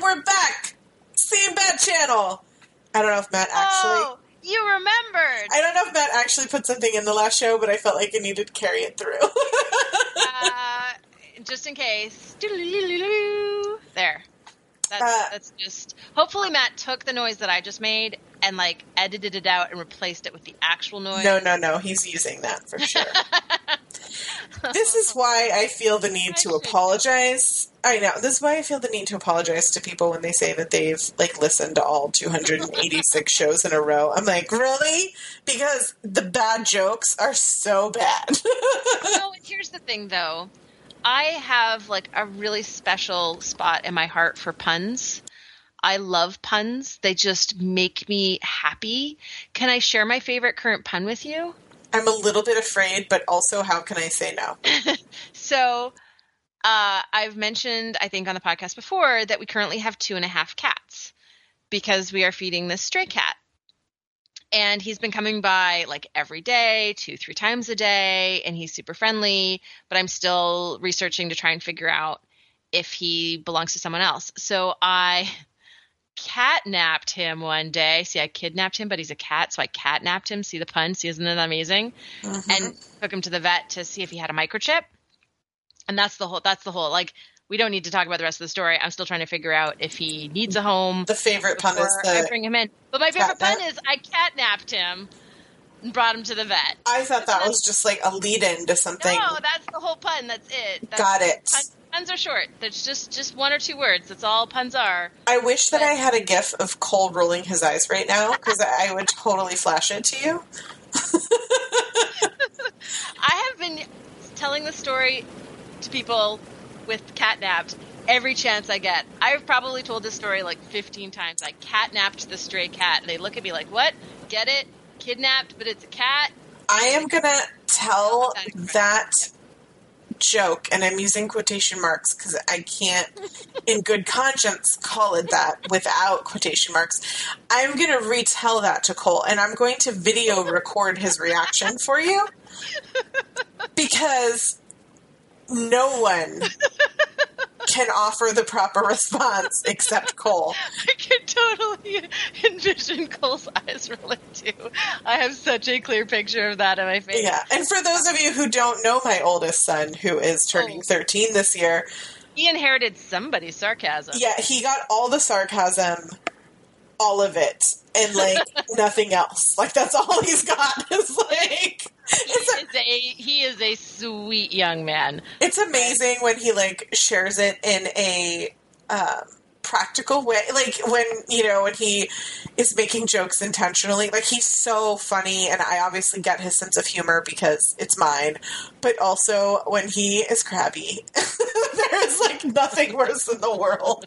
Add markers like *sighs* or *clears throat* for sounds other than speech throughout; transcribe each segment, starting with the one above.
And we're back! Same bad channel! I don't know if Matt actually. Oh, you remembered! I don't know if Matt actually put something in the last show, but I felt like I needed to carry it through. uh, just in case. *laughs* There. That's, Uh, that's just. Hopefully, Matt took the noise that I just made and like edited it out and replaced it with the actual noise. no, no, no. He's using that for sure. *laughs* this is why I feel the need to apologize. I know. This is why I feel the need to apologize to people when they say that they've like listened to all 286 *laughs* shows in a row. I'm like, really? Because the bad jokes are so bad. no, here's the thing though. I have like a really special spot in my heart for puns. I love puns. They just make me happy. Can I share my favorite current pun with you? I'm a little bit afraid, but also, how can I say no? *laughs* So, uh, I've mentioned, I think, on the podcast before that we currently have two and a half cats because we are feeding this stray cat. And he's been coming by like every day, two, three times a day, and he's super friendly. But I'm still researching to try and figure out if he belongs to someone else. So I catnapped him one day. See, I kidnapped him, but he's a cat, so I catnapped him. See the pun? See, isn't it amazing? Mm-hmm. and took him to the vet to see if he had a microchip. And that's the whole. That's the whole. Like, we don't need to talk about the rest of the story. I'm still trying to figure out if he needs a home. the favorite pun is before I bring him in. But my favorite pun is I catnapped him and brought him to the vet. I thought that was just like a lead in to something. No, that's the whole pun. That's it. That's, Got it. Pun, puns are short. There's just just one or two words. That's all puns are. I wish that I had a gif of Cole rolling his eyes right now because I would totally flash it to you. *laughs* I have been telling the story to people with catnapped every chance I get. I've probably told this story like 15 times. I catnapped the stray cat. They look at me like, what? Get it? Kidnapped, but it's a cat? I am gonna tell That is that joke, and I'm using quotation marks because I can't, in good conscience, call it that without quotation marks. I'm gonna retell that to Cole, and I'm going to video record his reaction for you because no one can offer the proper response *laughs* except Cole. I can totally envision Cole's eyes rolling too. I have such a clear picture of that in my face. Yeah, and for those of you who don't know my oldest son, who is turning Oh. 13 this year, He inherited somebody's sarcasm. yeah, he got all the sarcasm, all of it, and like *laughs* nothing else. Like that's all he's got *laughs* is like He it's is a he is a sweet young man. it's amazing when he like shares it in a um, practical way like when you know when he is making jokes intentionally like he's so funny and i obviously get his sense of humor because it's mine but also when he is crabby *laughs* there is like nothing worse in the world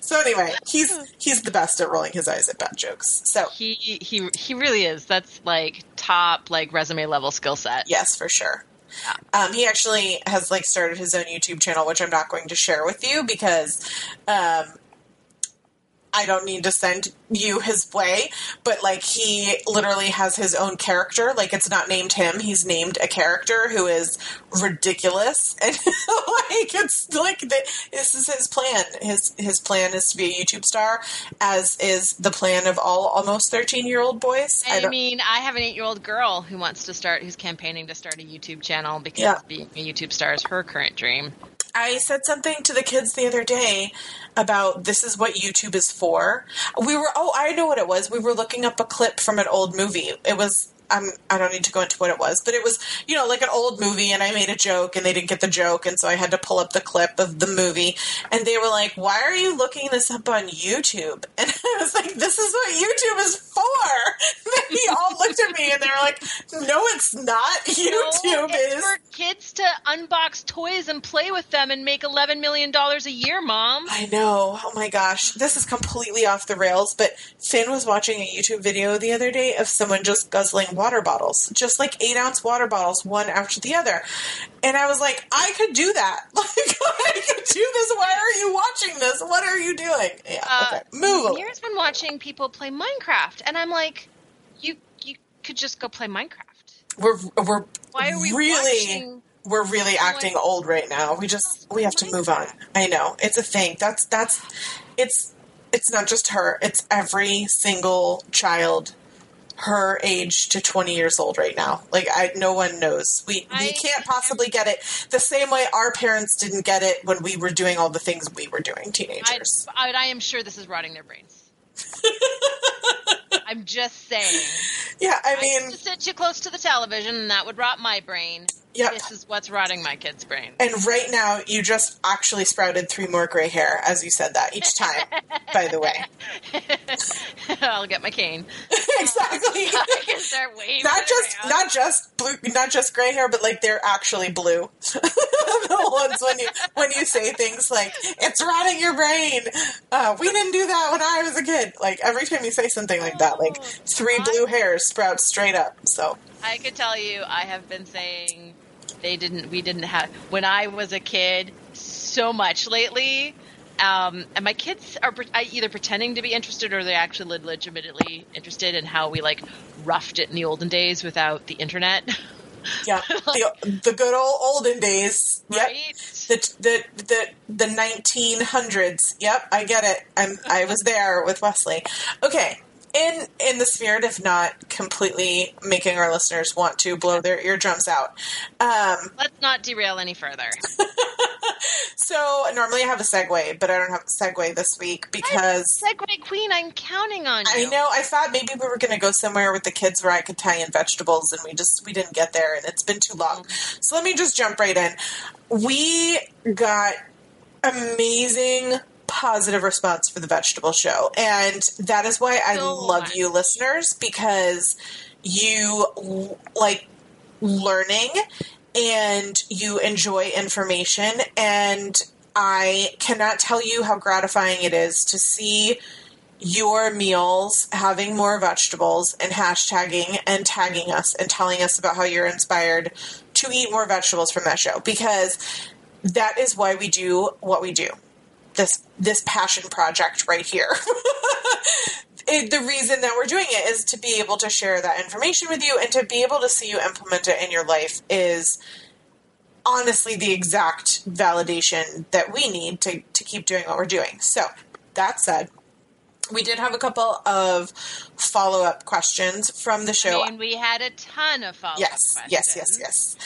so anyway he's he's the best at rolling his eyes at bad jokes so He he he really is. That's like top like resume level skill set. Yes, for sure. Um, he actually has like started his own YouTube channel, which I'm not going to share with you because um, I don't need to send you his way. But like he literally has his own character. Like it's not named him; he's named a character who is ridiculous, *laughs* and like it's like the, this is his plan. His his plan is to be a YouTube star, as is the plan of all almost 13 year old boys. I, don't- mean, I have an eight-year-old girl who wants to start, who's campaigning to start a YouTube channel because Yeah. being a YouTube star is her current dream. I said something to the kids the other day about this is what YouTube is for. We were oh, I know what it was. We were looking up a clip from an old movie. It was um, I don't need to go into what it was, but it was you know like an old movie, and I made a joke, and they didn't get the joke, and so I had to pull up the clip of the movie, and they were like, "Why are you looking this up on YouTube?" *laughs* And I was like, "This is what YouTube is for." *laughs* And they all looked at me, and they're like, "No, it's not. YouTube no, it's is." for kids to unbox toys and play with them and make eleven million dollars a year, mom. I know. Oh my gosh. This is completely off the rails, but Finn was watching a YouTube video the other day of someone just guzzling water bottles, just like eight ounce water bottles, one after the other. And I was like, I could do that. *laughs* Like, I could do this. Why are you watching this? What are you doing? Yeah, Uh, okay. Move. Mira's been watching people play Minecraft, and I'm like, you you could just go play Minecraft. We're, we're Why are we really. watching? we're really acting old right now. We just we have to move on. I know it's a thing. That's that's it's it's not just her. It's every single child her age to 20 years old right now. Like I no one knows. We we can't possibly get it the same way our parents didn't get it when we were doing all the things we were doing teenagers. I, I am sure this is rotting their brains. *laughs* I'm just saying. yeah, I I mean, to sit too close to the television, and that would rot my brain. Yeah. This is what's rotting my kid's brain. And right now, you just actually sprouted three more gray hair as you said that each time. *laughs* by the way, *laughs* I'll get my cane. *laughs* exactly. I can start waving not just around. not just blue, not just gray hair, but like they're actually blue. the ones when you when you say things like "it's rotting your brain," uh, we didn't do that when I was a kid. Like every time you say something like that, like three blue hairs sprout straight up. So I could tell you, I have been saying they didn't. We didn't have when I was a kid so much lately. Um, and my kids are pre- either pretending to be interested or they're actually legitimately interested in how we like roughed it in the olden days without the internet. yeah, *laughs* the the good old olden days. Yep. Right? The, the the the nineteen hundreds. Yep, I get it. I'm I was there with Wesley. Okay. In in the spirit of not completely making our listeners want to blow their eardrums out, um, Let's not derail any further. *laughs* so normally I have a segue, but I don't have a segue this week because Segue Queen, I'm counting on you. I know I thought maybe we were going to go somewhere with the kids where I could tie in vegetables, and we just we didn't get there, and it's been too long. So let me just jump right in. We got amazing positive response for the vegetable show, and that is why I love you, listeners, because you like learning and you enjoy information. And I cannot tell you how gratifying it is to see your meals having more vegetables and hashtagging and tagging us and telling us about how you're inspired to eat more vegetables from that show. Because that is why we do what we do this this passion project right here *laughs* it, the reason that we're doing it is to be able to share that information with you and to be able to see you implement it in your life is honestly the exact validation that we need to, to keep doing what we're doing. So, that said, we did have a couple of follow up questions from the show. I mean, we had a ton of follow-up yes, yes, yes, questions.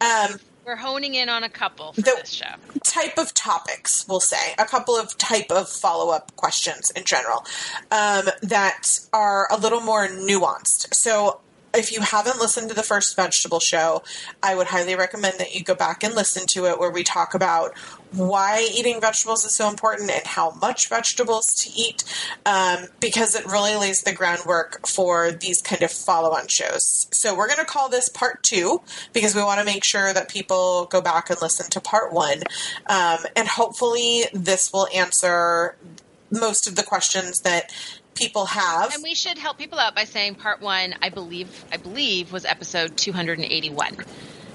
yes. Um, We're honing in on a couple for The- this show. type of topics, we'll say, a couple of type of follow up questions in general um, that are a little more nuanced. So, if you haven't listened to the first vegetable show, I would highly recommend that you go back and listen to it, where we talk about why eating vegetables is so important and how much vegetables to eat, um, because it really lays the groundwork for these kind of follow on shows. So, we're going to call this part two because we want to make sure that people go back and listen to part one. Um, and hopefully, this will answer most of the questions that people have. And we should help people out by saying part one, I believe, I believe, was episode 281.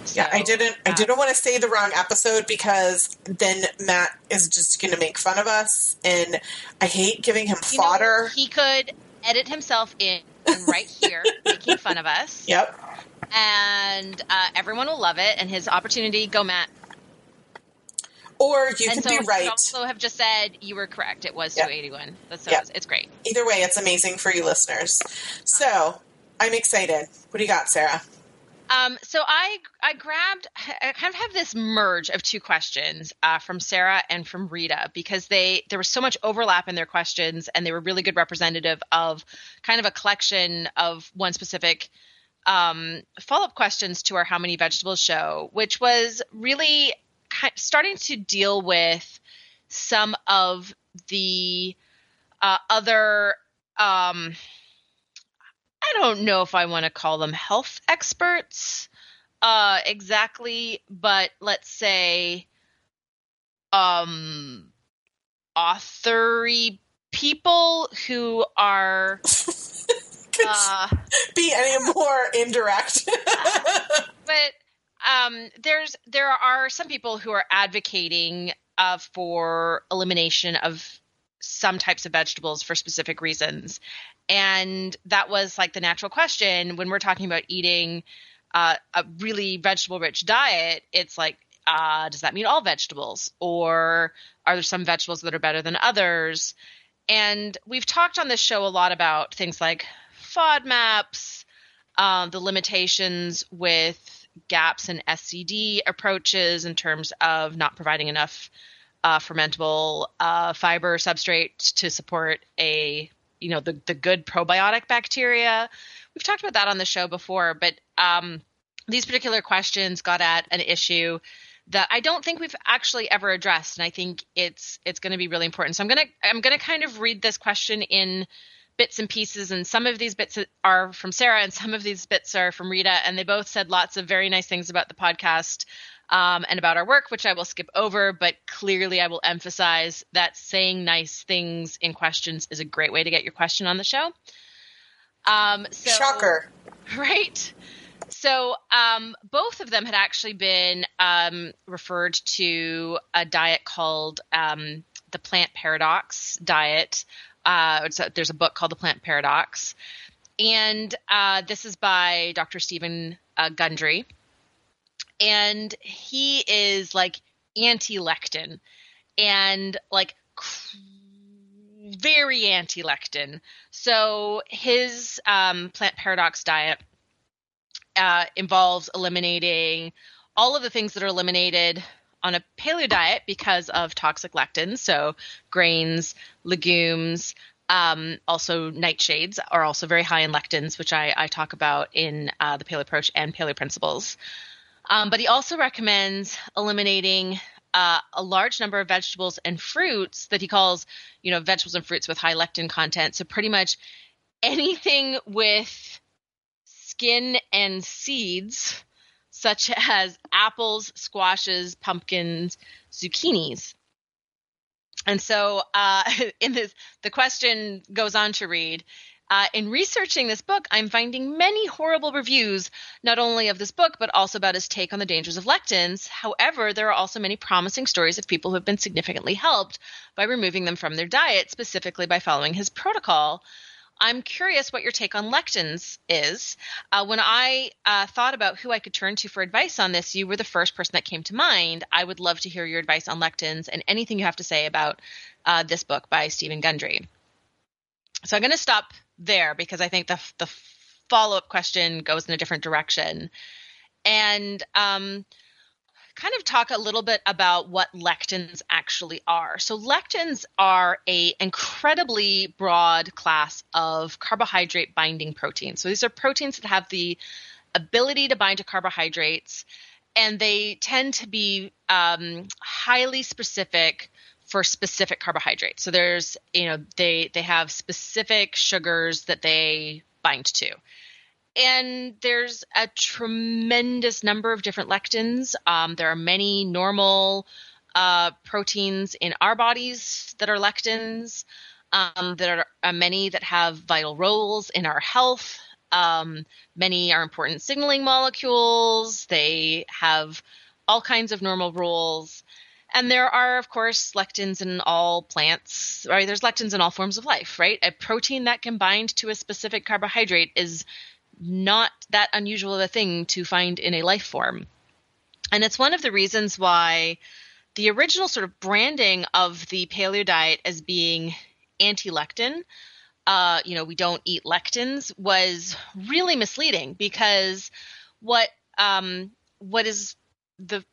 So, yeah, I didn't. I uh, didn't want to say the wrong episode because then Matt is just going to make fun of us, and I hate giving him you know, fodder. he could edit himself in *laughs* right here, making fun of us, Yep. and uh, everyone will love it. And his opportunity, go Matt. Or you and could so be right. also have just said you were correct. It was Yeah. 281. That's so Yeah. it's, great. Either way, it's amazing for you listeners. So I'm excited. What do you got, Sarah? Um, so I I grabbed I kind of have this merge of two questions uh, from Sarah and from Rita because they there was so much overlap in their questions and they were really good representative of kind of a collection of one specific um, follow up questions to our How Many Vegetables show, which was really starting to deal with some of the uh, other um, I don't know if I want to call them health experts uh, exactly, but let's say um, authory people who are *laughs* uh, be any more indirect. *laughs* *laughs* but um, there's there are some people who are advocating uh, for elimination of some types of vegetables for specific reasons, and that was like the natural question. When we're talking about eating uh, a really vegetable rich diet. It's like uh, does that mean all vegetables? Or are there some vegetables that are better than others? And we've talked on this show a lot about things like FODMAPs, um, the limitations with GAPS in SCD approaches in terms of not providing enough uh, fermentable uh, fiber substrate to support a you know the the good probiotic bacteria. We've talked about that on the show before, but um, these particular questions got at an issue that I don't think we've actually ever addressed, and I think it's it's going to be really important. So I'm gonna I'm gonna kind of read this question in bits and pieces, and some of these bits are from Sarah, and some of these bits are from Rita, and they both said lots of very nice things about the podcast um, and about our work, which I will skip over. But clearly, I will emphasize that saying nice things in questions is a great way to get your question on the show. Um, so, Shocker, *laughs* right? So um, both of them had actually been um, referred to a diet called um, the Plant Paradox diet. Uh, so there's a book called The Plant Paradox, and uh, this is by Dr. Stephen uh, Gundry, and he is like anti-lectin and like very anti-lectin. So his um, Plant Paradox diet uh, involves eliminating all of the things that are eliminated on a paleo diet because of toxic lectins. So grains, legumes, um, also nightshades are also very high in lectins, which I, I talk about in uh, the paleo approach and paleo principles. Um, but he also recommends eliminating uh, a large number of vegetables and fruits that he calls, you know, vegetables and fruits with high lectin content. So pretty much anything with skin and seeds, such *laughs* as apples, squashes, pumpkins, zucchinis. And so, uh, *laughs* in this, the question goes on to read. Uh, in researching this book, I'm finding many horrible reviews, not only of this book, but also about his take on the dangers of lectins. However, there are also many promising stories of people who have been significantly helped by removing them from their diet, specifically by following his protocol. I'm curious what your take on lectins is. Uh, when I uh, thought about who I could turn to for advice on this, you were the first person that came to mind. I would love to hear your advice on lectins and anything you have to say about uh, this book by Stephen Gundry. So I'm going to stop there because I think the the follow up question goes in a different direction, and um, kind of talk a little bit about what lectins actually are. So lectins are a incredibly broad class of carbohydrate binding proteins. So these are proteins that have the ability to bind to carbohydrates, and they tend to be um, highly specific for specific carbohydrates. So there's, you know, they they have specific sugars that they bind to and there's a tremendous number of different lectins. Um, there are many normal uh, proteins in our bodies that are lectins. Um, there are uh, many that have vital roles in our health. Um, many are important signaling molecules. They have all kinds of normal roles. And there are, of course, lectins in all plants, right? There's lectins in all forms of life, right? A protein that can bind to a specific carbohydrate is not that unusual of a thing to find in a life form. And it's one of the reasons why the original sort of branding of the paleo diet as being anti lectin, uh, you know, we don't eat lectins, was really misleading because what um, what is the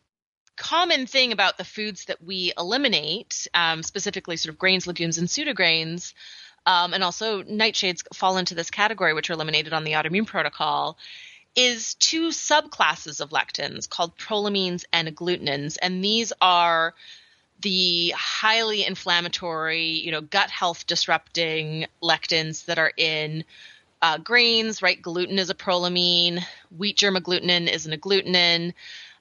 common thing about the foods that we eliminate, um, specifically sort of grains, legumes, and pseudograins, um, and also nightshades fall into this category, which are eliminated on the autoimmune protocol, is two subclasses of lectins called prolamines and agglutinins. And these are the highly inflammatory, you know, gut health disrupting lectins that are in uh, grains, right? Gluten is a prolamine. Wheat germ agglutinin is an agglutinin.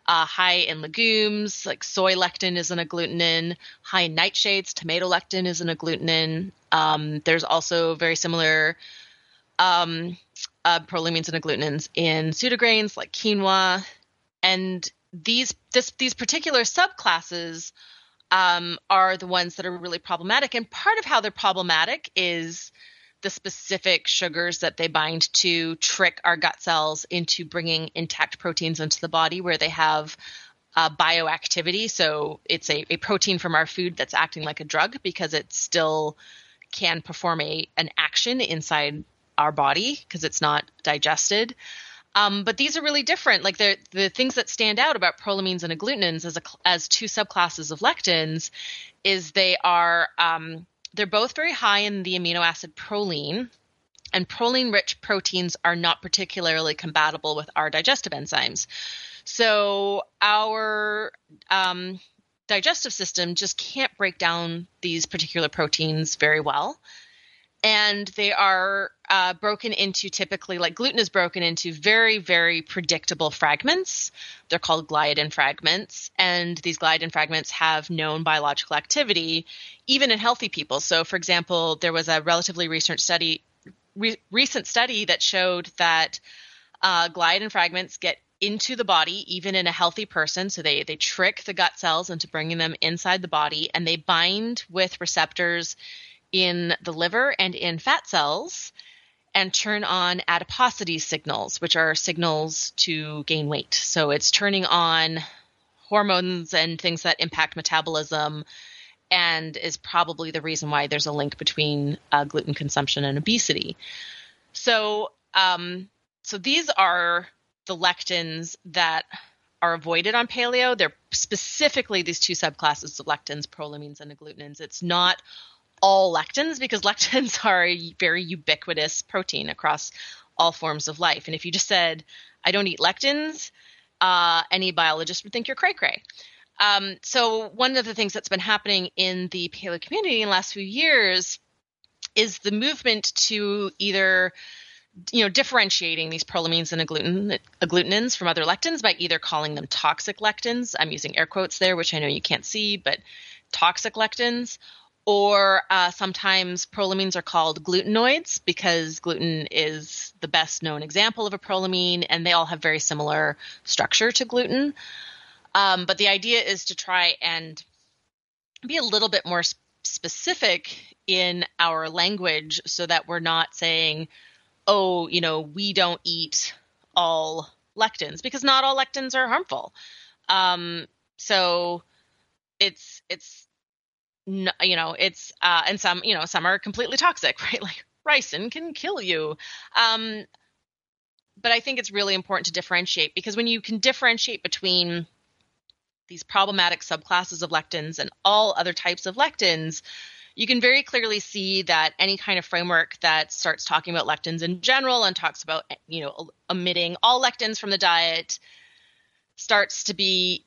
Uh, high in legumes, like soy lectin is an agglutinin. High in nightshades, tomato lectin is an agglutinin. Um, there's also very similar um, uh, and agglutinins in pseudograins like quinoa, and these this these particular subclasses um, are the ones that are really problematic. And part of how they're problematic is the specific sugars that they bind to trick our gut cells into bringing intact proteins into the body where they have uh, bioactivity. So it's a, a protein from our food that's acting like a drug because it still can perform a an action inside our body because it's not digested. Um, but these are really different. Like the things that stand out about prolamines and agglutinins as a, as two subclasses of lectins is they are um, they're both very high in the amino acid proline, and proline rich proteins are not particularly compatible with our digestive enzymes. So our um, digestive system just can't break down these particular proteins very well. And they are uh, broken into typically, like gluten is broken into very, very predictable fragments. They're called gliadin fragments. And these gliadin fragments have known biological activity, even in healthy people. So, for example, there was a relatively recent study, re- recent study that showed that uh, gliadin fragments get into the body even in a healthy person so they they trick the gut cells into bringing them inside the body and they bind with receptors in the liver and in fat cells and turn on adiposity signals which are signals to gain weight so it's turning on hormones and things that impact metabolism and is probably the reason why there's a link between uh, gluten consumption and obesity so um, so these are the lectins that are avoided on paleo. They're specifically these two subclasses of lectins, prolamines and agglutinins. It's not all lectins because *laughs* lectins are a very ubiquitous protein across all forms of life. And if you just said, I don't eat lectins, uh, any biologist would think you're cray cray. Um, so, one of the things that's been happening in the paleo community in the last few years is the movement to either you know, differentiating these prolamines and agglutinin, agglutinins from other lectins by either calling them toxic lectins. I'm using air quotes there, which I know you can't see, but toxic lectins. Or uh, sometimes prolamines are called glutenoids because gluten is the best known example of a prolamine, and they all have very similar structure to gluten. Um, but the idea is to try and be a little bit more specific in our language so that we're not saying oh, you know, we don't eat all lectins because not all lectins are harmful. Um, so it's it's you know it's uh, and some you know some are completely toxic, *laughs* right? Like ricin can kill you. Um, but I think it's really important to differentiate because when you can differentiate between these problematic subclasses of lectins and all other types of lectins, you can very clearly see that any kind of framework that starts talking about lectins in general and talks about you know omitting all lectins from the diet starts to be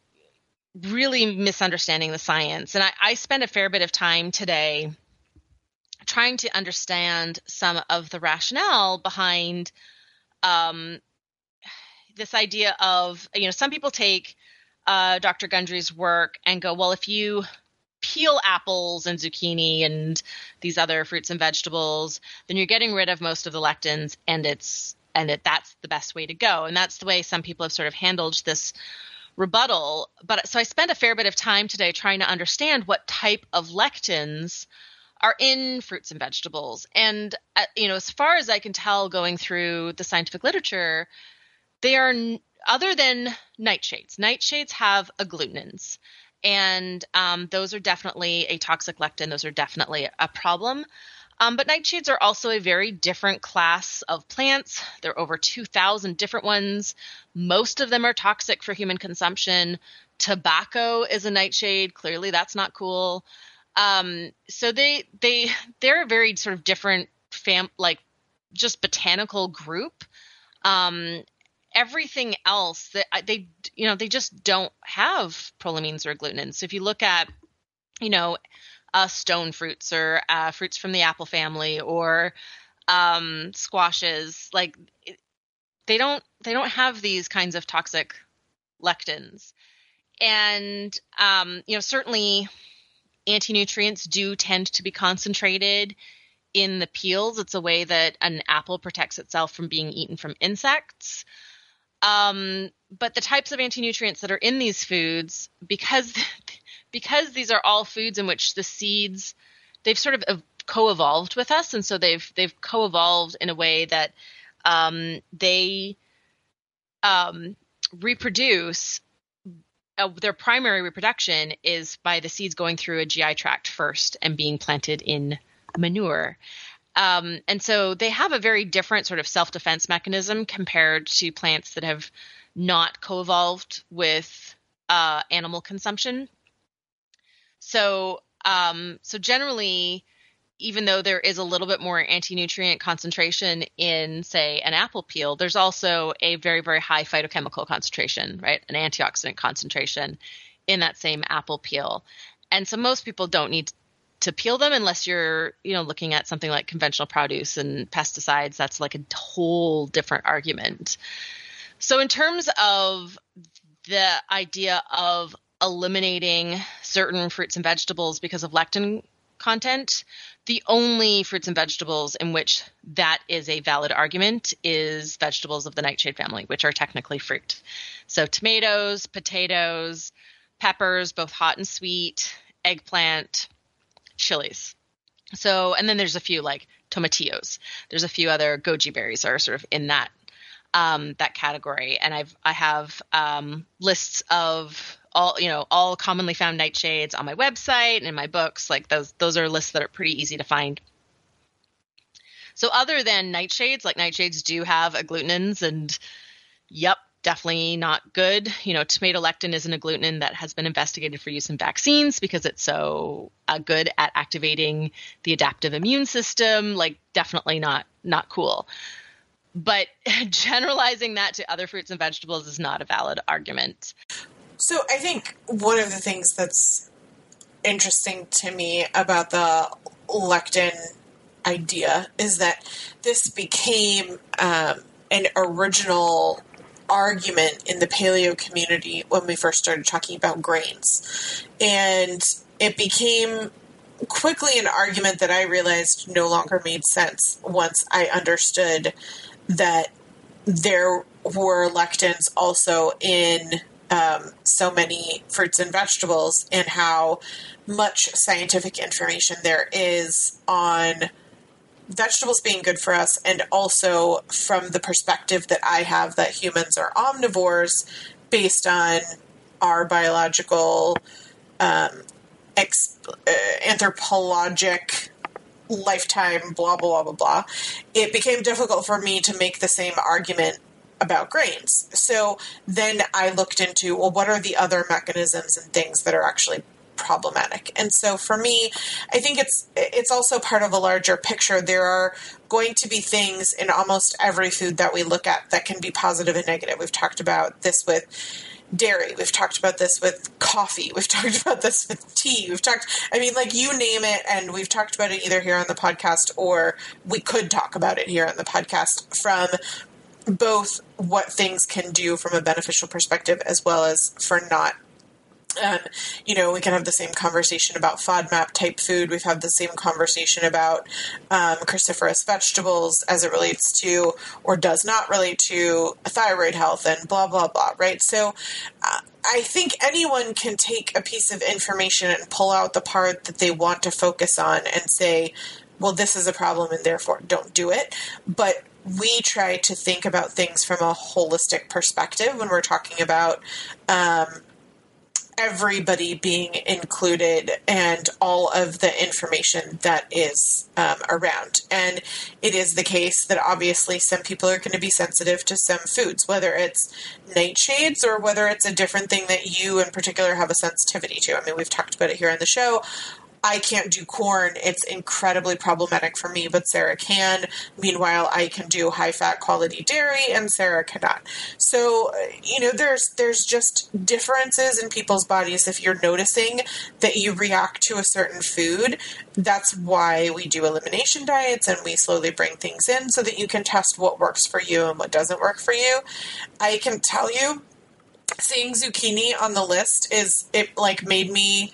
really misunderstanding the science and I, I spent a fair bit of time today trying to understand some of the rationale behind um, this idea of you know some people take uh, Dr. Gundry's work and go, well, if you peel apples and zucchini and these other fruits and vegetables, then you're getting rid of most of the lectins and it's and it, that's the best way to go. And that's the way some people have sort of handled this rebuttal. But so I spent a fair bit of time today trying to understand what type of lectins are in fruits and vegetables. And uh, you know, as far as I can tell going through the scientific literature, they are other than nightshades. Nightshades have agglutinins and um, those are definitely a toxic lectin. Those are definitely a problem. Um, but nightshades are also a very different class of plants. There are over 2,000 different ones. Most of them are toxic for human consumption. Tobacco is a nightshade. Clearly, that's not cool. Um, so they they they're a very sort of different fam like just botanical group. Um, everything else that they you know they just don't have prolamines or agglutinins. So if you look at you know uh, stone fruits or uh, fruits from the apple family or um, squashes, like they don't they don't have these kinds of toxic lectins, and um, you know certainly anti-nutrients do tend to be concentrated in the peels. It's a way that an apple protects itself from being eaten from insects. Um, but the types of anti-nutrients that are in these foods, because *laughs* because these are all foods in which the seeds they've sort of co-evolved with us, and so they've they've co-evolved in a way that um, they um, reproduce. Uh, their primary reproduction is by the seeds going through a GI tract first and being planted in manure. Um, and so they have a very different sort of self defense mechanism compared to plants that have not co evolved with uh, animal consumption. So, um, so generally, even though there is a little bit more anti-nutrient concentration in say an apple peel there's also a very very high phytochemical concentration right? An antioxidant concentration in that same apple peel. And so most people don't need to peel them unless you're you know looking at something like conventional produce and pesticides. That's like a whole different argument. So in terms of the idea of eliminating certain fruits and vegetables because of lectin content the only fruits and vegetables in which that is a valid argument is vegetables of the nightshade family which are technically fruit so tomatoes potatoes peppers both hot and sweet eggplant chilies. So, and then there's a few like tomatillos. There's a few other goji berries are sort of in that um, that category, and I've I have um, lists of all you know all commonly found nightshades on my website and in my books. Like those those are lists that are pretty easy to find. So other than nightshades, like nightshades do have agglutinins, and yep, definitely not good. You know, tomato lectin is an agglutinin that has been investigated for use in vaccines because it's so uh, good at activating the adaptive immune system. Like, definitely not not cool. But *laughs* generalizing that to other fruits and vegetables is not a valid argument. So I think one of the things that's interesting to me about the lectin idea is that this became um, an original argument in the paleo community when we first started talking about grains. And it became quickly an argument that I realized no longer made sense once I understood that there were lectins also in um, so many fruits and vegetables, and how much scientific information there is on vegetables being good for us, and also from the perspective that I have that humans are omnivores based on our biological, um, ex- uh, anthropologic lifetime, blah, blah, blah, blah, blah, it became difficult for me to make the same argument about grains. So then I looked into, well, what are the other mechanisms and things that are actually problematic. And so for me, I think it's it's also part of a larger picture. There are going to be things in almost every food that we look at that can be positive and negative. We've talked about this with dairy. We've talked about this with coffee. We've *laughs* talked about this with tea. We've talked, I mean, like you name it, and we've talked about it either here on the podcast or we could talk about it here on the podcast from both what things can do from a beneficial perspective as well as for not um, you know, we can have the same conversation about FODMAP type food. We've had the same conversation about um, cruciferous vegetables as it relates to or does not relate to thyroid health and blah, blah, blah, right? So uh, I think anyone can take a piece of information and pull out the part that they want to focus on and say, well, this is a problem and therefore don't do it. But we try to think about things from a holistic perspective when we're talking about um, everybody being included and all of the information that is um, around. And it is the case that obviously some people are going to be sensitive to some foods, whether it's nightshades or whether it's a different thing that you in particular have a sensitivity to. I mean, we've talked about it here on the show. I can't do corn. It's incredibly problematic for me, but Sarah can. Meanwhile, I can do high fat quality dairy and Sarah cannot. So, uh, you know, there's there's just differences in people's bodies if you're noticing that you react to a certain food. That's why we do elimination diets and we slowly bring things in so that you can test what works for you and what doesn't work for you. I can tell you seeing zucchini on the list is it like made me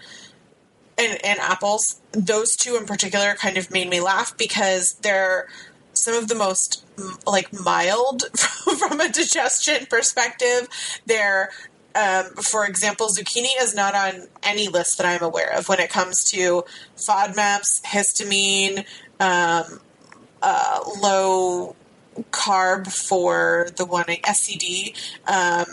and, and apples those two in particular kind of made me laugh because they're some of the most like mild *laughs* from a digestion perspective. They're um, for example, zucchini is not on any list that I'm aware of when it comes to FODMAPs, histamine, um, uh, low carb for the one SCD, um,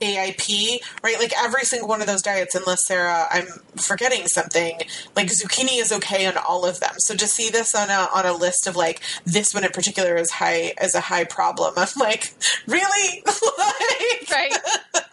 AIP, right? Like every single one of those diets, unless Sarah, uh, I'm forgetting something. Like zucchini is okay on all of them. So to see this on a on a list of like this one in particular is high as a high problem. I'm like, really? *laughs* like, right. *laughs*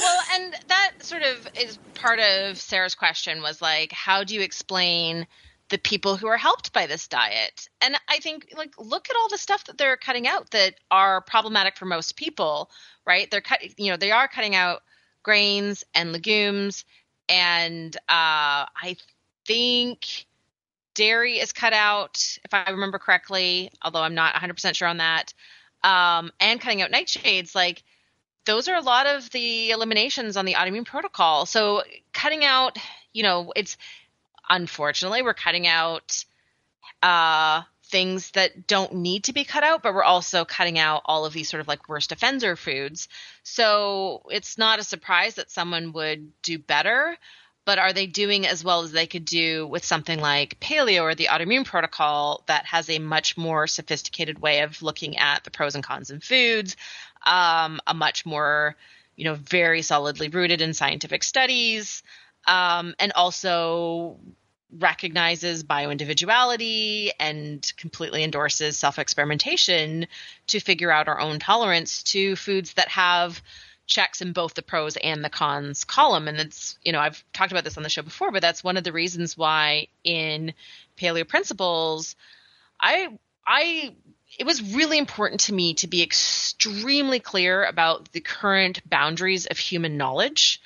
Well, and that sort of is part of Sarah's question was like, how do you explain the people who are helped by this diet? And I think like look at all the stuff that they're cutting out that are problematic for most people, right? They're cut, you know, they are cutting out grains and legumes, and uh, I think dairy is cut out, if I remember correctly, although I'm not 100% sure on that, um, and cutting out nightshades. Like, those are a lot of the eliminations on the autoimmune protocol. So, cutting out, you know, it's unfortunately, we're cutting out uh, things that don't need to be cut out, but we're also cutting out all of these sort of like worst offender foods. So it's not a surprise that someone would do better, but are they doing as well as they could do with something like paleo or the autoimmune protocol that has a much more sophisticated way of looking at the pros and cons in foods, um, a much more, you know, very solidly rooted in scientific studies, um, and also recognizes bioindividuality and completely endorses self experimentation to figure out our own tolerance to foods that have checks in both the pros and the cons column. And it's, you know, I've talked about this on the show before, but that's one of the reasons why in Paleo Principles, I, I, it was really important to me to be extremely clear about the current boundaries of human knowledge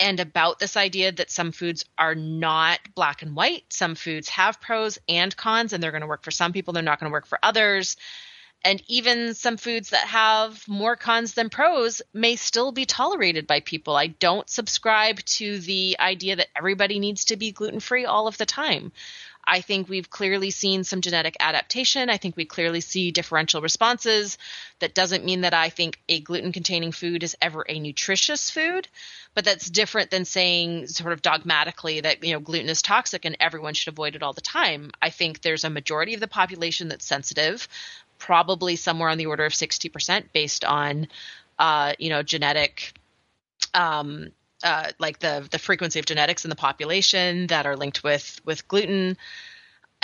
and about this idea that some foods are not black and white. Some foods have pros and cons, and they're going to work for some people, they're not going to work for others. And even some foods that have more cons than pros may still be tolerated by people. I don't subscribe to the idea that everybody needs to be gluten free all of the time. I think we've clearly seen some genetic adaptation. I think we clearly see differential responses. That doesn't mean that I think a gluten containing food is ever a nutritious food, but that's different than saying sort of dogmatically that you know gluten is toxic and everyone should avoid it all the time. I think there's a majority of the population that's sensitive, probably somewhere on the order of 60% based on uh, you know genetic um, uh, like the the frequency of genetics in the population that are linked with with gluten.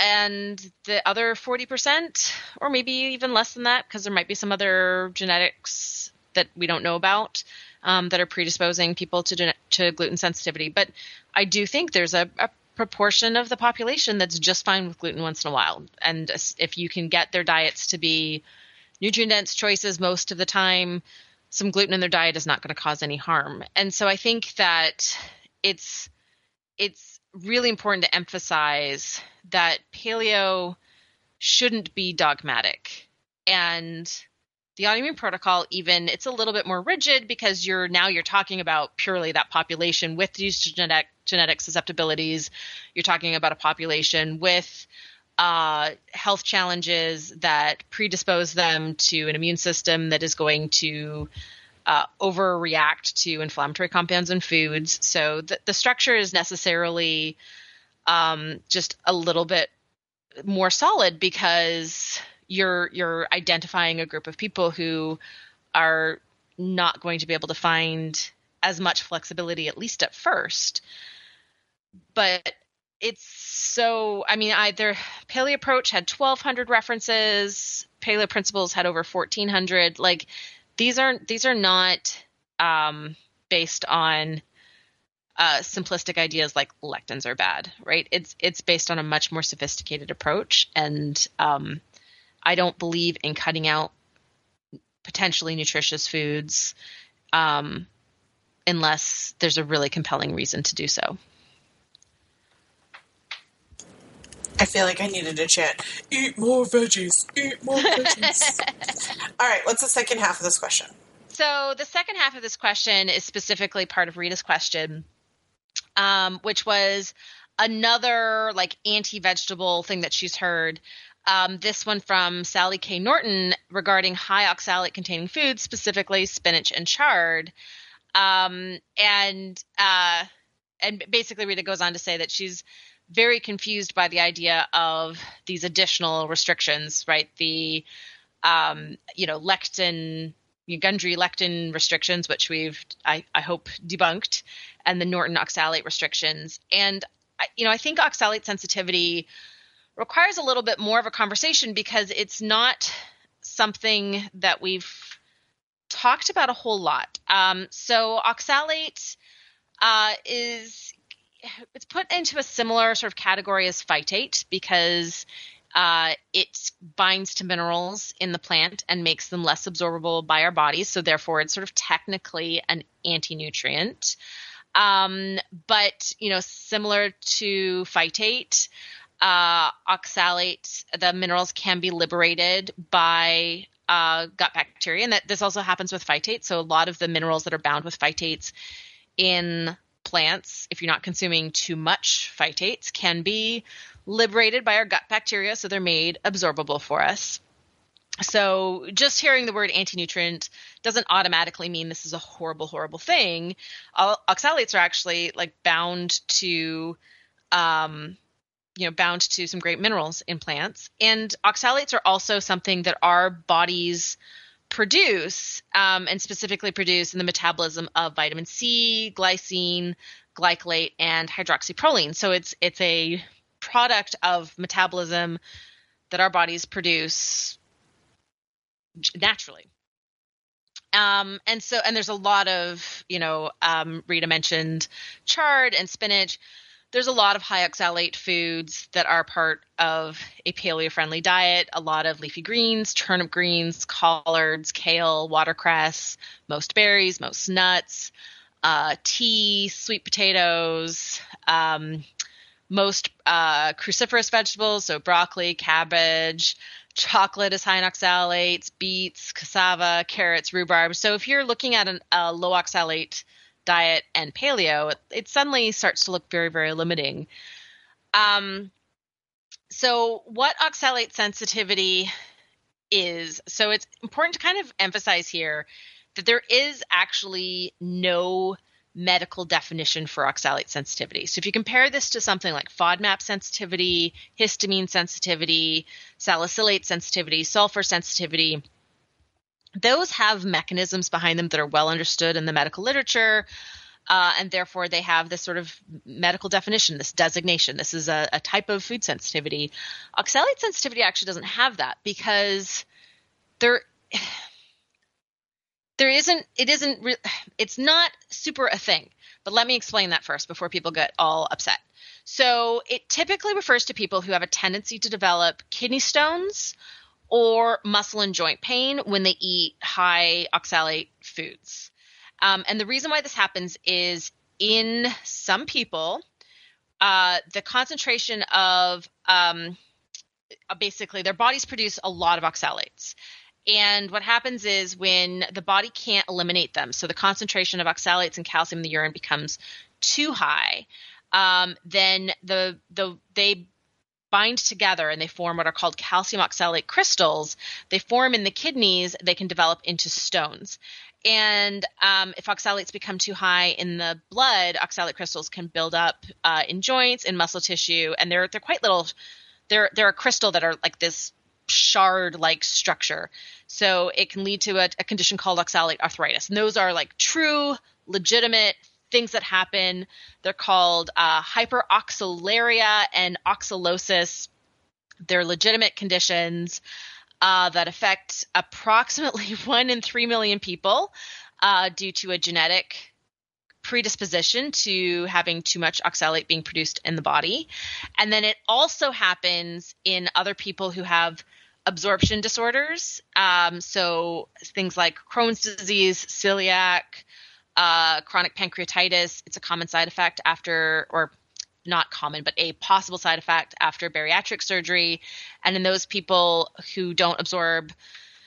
And the other 40% or maybe even less than that because there might be some other genetics that we don't know about um, that are predisposing people to to gluten sensitivity. But i do think there's a, a proportion of the population that's just fine with gluten once in a while. And if you can get their diets to be nutrient dense choices most of the time some gluten in their diet is not going to cause any harm. And so I think that it's it's really important to emphasize that paleo shouldn't be dogmatic. And the autoimmune protocol even it's a little bit more rigid because you're now you're talking about purely that population with these genetic genetic susceptibilities. You're talking about a population with uh, health challenges that predispose them to an immune system that is going to uh, overreact to inflammatory compounds in foods. So the, the structure is necessarily um, just a little bit more solid because you're you're identifying a group of people who are not going to be able to find as much flexibility at least at first but it's so i mean either paleo approach had 1200 references paleo principles had over 1400 like these aren't these are not um, based on uh, simplistic ideas like lectins are bad, right? It's it's based on a much more sophisticated approach, and um, I don't believe in cutting out potentially nutritious foods um, unless there's a really compelling reason to do so. I feel like I needed to chant, eat more veggies, eat more veggies. *laughs* All right, what's the second half of this question? So, the second half of this question is specifically part of Rita's question, um, which was another like anti vegetable thing that she's heard. Um, this one from Sally K. Norton regarding high oxalate containing foods, specifically spinach and chard. Um, and uh, and basically, Rita goes on to say that she's very confused by the idea of these additional restrictions, right? The um, you know lectin, Gundry lectin restrictions, which we've I, I hope debunked, and the Norton oxalate restrictions. And you know I think oxalate sensitivity requires a little bit more of a conversation because it's not something that we've talked about a whole lot. Um, so oxalate uh, is it's put into a similar sort of category as phytate because uh, it binds to minerals in the plant and makes them less absorbable by our bodies. So therefore, it's sort of technically an anti-nutrient. Um, but you know, similar to phytate, uh, the minerals can be liberated by uh, gut bacteria, and that this also happens with phytate. So a lot of the minerals that are bound with phytates in plants, if you're not consuming too much phytates, can be liberated by our gut bacteria, so they're made absorbable for us. So just hearing the word anti-nutrient doesn't automatically mean this is a horrible, horrible thing. Oxalates are actually like bound to, um, you know, bound to some great minerals in plants, and oxalates are also something that our bodies produce, um, and specifically produce in the metabolism of vitamin C, glycine, glycolate, and hydroxyproline. So it's it's a product of metabolism that our bodies produce naturally. Um, and so, and there's a lot of, you know, um, Rita mentioned chard and spinach there's a lot of high oxalate foods that are part of a paleo friendly diet. A lot of leafy greens, turnip greens, collards, kale, watercress, most berries, most nuts, uh, tea, sweet potatoes, um, most uh, cruciferous vegetables, so broccoli, cabbage, chocolate is high in oxalates, beets, cassava, carrots, rhubarb. So if you're looking at an, a low oxalate diet and paleo, it, suddenly starts to look very, very limiting. Um, so, what oxalate sensitivity is so it's important to kind of emphasize here that there is actually no medical definition for oxalate sensitivity. So if you compare this to something like FODMAP sensitivity, histamine sensitivity, salicylate sensitivity, sulfur sensitivity, those have mechanisms behind them that are well understood in the medical literature. Uh, and therefore, they have this sort of medical definition, this designation. This is a, a type of food sensitivity. Oxalate sensitivity actually doesn't have that because there, *sighs* there isn't. It isn't. Re- *sighs* it's not super a thing. But let me explain that first before people get all upset. So, it typically refers to people who have a tendency to develop kidney stones or muscle and joint pain when they eat high oxalate foods. Um, and the reason why this happens is in some people, uh, the concentration of um, uh, basically their bodies produce a lot of oxalates. And what happens is when the body can't eliminate them, so the concentration of oxalates and calcium in the urine becomes too high, um, then the the they bind together and they form what are called calcium oxalate crystals. They form in the kidneys, they can develop into stones. And um, if oxalates become too high in the blood, oxalate crystals can build up uh, in joints, in muscle tissue, and they're they're quite little. They're they're a crystal that are like this shard-like structure. So it can lead to a, a condition called oxalate arthritis, and those are like true, legitimate things that happen. They're called uh, hyperoxaluria and oxalosis. They're legitimate conditions uh, that affect approximately *laughs* one in three million people uh, due to a genetic predisposition to having too much oxalate being produced in the body. And then it also happens in other people who have absorption disorders. Um, so things like Crohn's disease, celiac, uh, chronic pancreatitis. It's a common side effect after, or not common, but a possible side effect after bariatric surgery. And in those people who don't absorb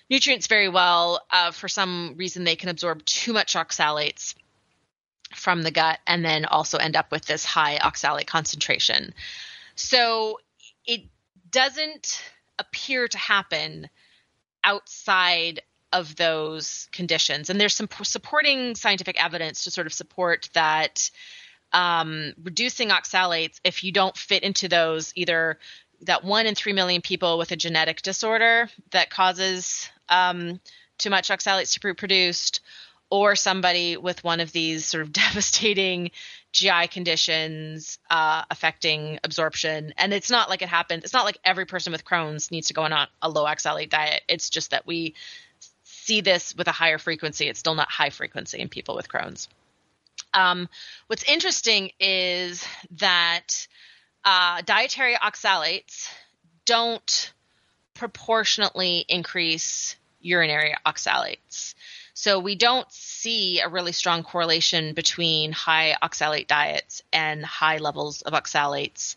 nutrients very well, uh, for some reason they can absorb too much oxalates from the gut and then also end up with this high oxalate concentration. So it doesn't appear to happen outside of those conditions. And there's some supporting scientific evidence to sort of support that um, reducing oxalates, if you don't fit into those, either that one in three million people with a genetic disorder that causes um, too much oxalates to be produced, or somebody with one of these sort of *laughs* devastating GI conditions uh, affecting absorption. And it's not like it happens. It's not like every person with Crohn's needs to go on a low oxalate diet. It's just that we see this with a higher frequency. It's still not high frequency in people with Crohn's. Um, what's interesting is that uh, dietary oxalates don't proportionately increase urinary oxalates. So we don't see a really strong correlation between high oxalate diets and high levels of oxalates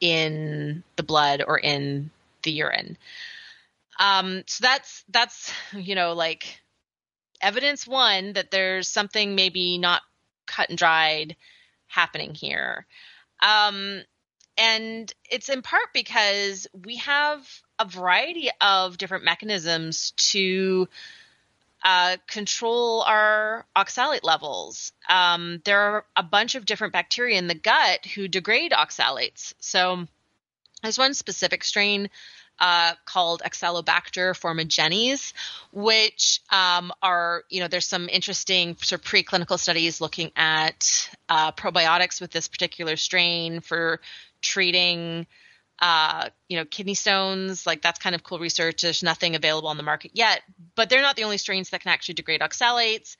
in the blood or in the urine. Um, so that's that's you know like evidence one that there's something maybe not cut and dried happening here. Um, and it's in part because we have a variety of different mechanisms to uh, control our oxalate levels. Um, there are a bunch of different bacteria in the gut who degrade oxalates. So there's one specific strain uh, called Oxalobacter formigenes, which um, are, you know, there's some interesting sort of preclinical studies looking at uh, probiotics with this particular strain for treating uh, you know, kidney stones, like that's kind of cool research. There's nothing available on the market yet, but they're not the only strains that can actually degrade oxalates.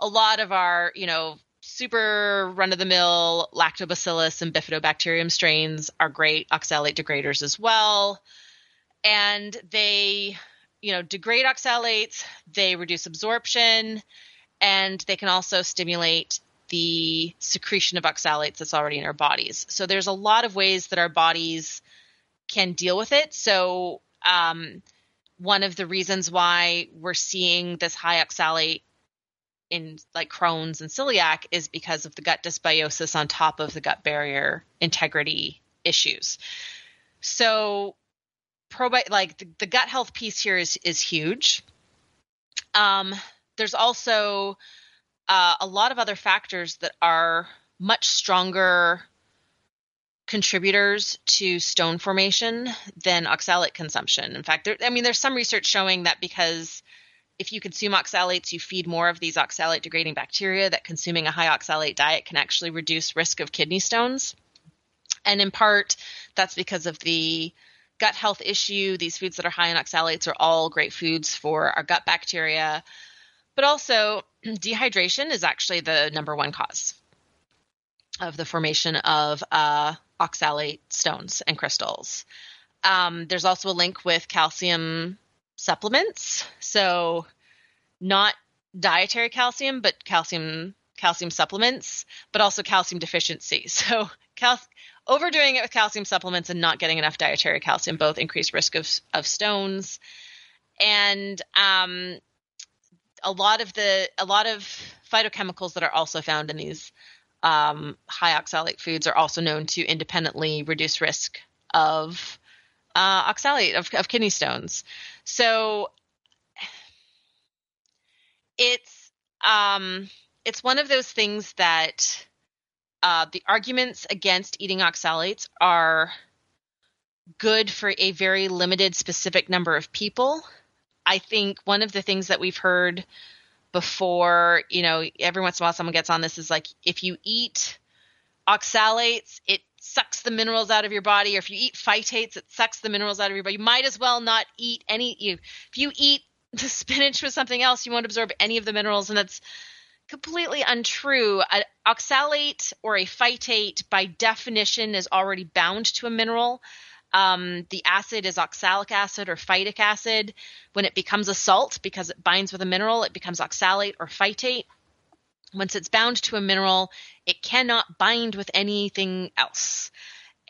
A lot of our, you know, super run of the mill lactobacillus and bifidobacterium strains are great oxalate degraders as well. And they, you know, degrade oxalates, they reduce absorption, and they can also stimulate the secretion of oxalates that's already in our bodies. So there's a lot of ways that our bodies can deal with it. So, um, one of the reasons why we're seeing this high oxalate in like Crohn's and celiac is because of the gut dysbiosis on top of the gut barrier integrity issues. So, probi- like the, the gut health piece here is is huge. Um, there's also uh, a lot of other factors that are much stronger contributors to stone formation than oxalate consumption. In fact, there, I mean, there's some research showing that because if you consume oxalates, you feed more of these oxalate degrading bacteria, that consuming a high oxalate diet can actually reduce risk of kidney stones. And in part, that's because of the gut health issue. These foods that are high in oxalates are all great foods for our gut bacteria. But also, *clears throat* dehydration is actually the number one cause of the formation of uh, oxalate stones and crystals. Um, there's also a link with calcium supplements. So, not dietary calcium, but calcium calcium supplements, but also calcium deficiency. *laughs* So, cal- overdoing it with calcium supplements and not getting enough dietary calcium both increase risk of of stones. And um, a lot of the a lot of phytochemicals that are also found in these um, high oxalate foods are also known to independently reduce risk of uh, oxalate of, of kidney stones. So it's um, it's one of those things that uh, the arguments against eating oxalates are good for a very limited, specific number of people. I think one of the things that we've heard before, you know, every once in a while someone gets on this is like if you eat oxalates, it sucks the minerals out of your body, or if you eat phytates, it sucks the minerals out of your body. You might as well not eat any. You, if you eat the *laughs* spinach with something else, you won't absorb any of the minerals, and that's completely untrue. An oxalate or a phytate, by definition, is already bound to a mineral. Um, the acid is oxalic acid or phytic acid. When it becomes a salt, because it binds with a mineral, it becomes oxalate or phytate. Once it's bound to a mineral, it cannot bind with anything else.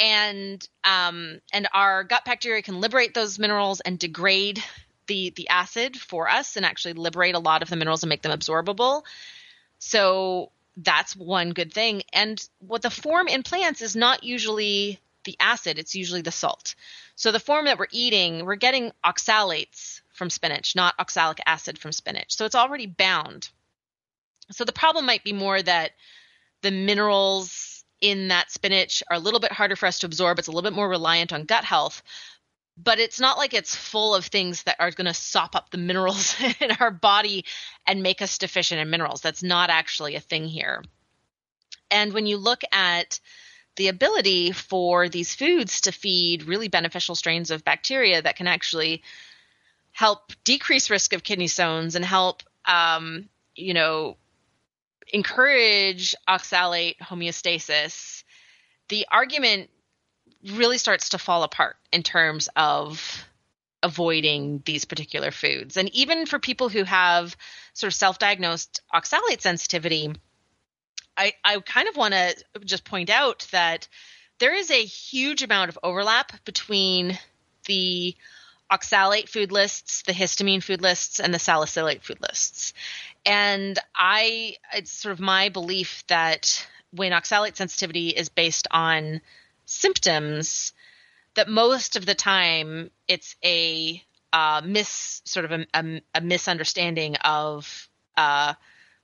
And um, and our gut bacteria can liberate those minerals and degrade the the acid for us, and actually liberate a lot of the minerals and make them absorbable. So that's one good thing. And what the form in plants is not usually the acid, it's usually the salt. So the form that we're eating, we're getting oxalates from spinach, not oxalic acid from spinach. So it's already bound. So the problem might be more that the minerals in that spinach are a little bit harder for us to absorb. It's a little bit more reliant on gut health. But it's not like it's full of things that are going to sop up the minerals *laughs* in our body and make us deficient in minerals. That's not actually a thing here. And when you look at the ability for these foods to feed really beneficial strains of bacteria that can actually help decrease risk of kidney stones and help um, you know encourage oxalate homeostasis the argument really starts to fall apart in terms of avoiding these particular foods and even for people who have sort of self-diagnosed oxalate sensitivity I, I kind of want to just point out that there is a huge amount of overlap between the oxalate food lists, the histamine food lists, and the salicylate food lists. And I, it's sort of my belief that when oxalate sensitivity is based on symptoms, that most of the time it's a uh, miss, sort of a, a, a misunderstanding of uh,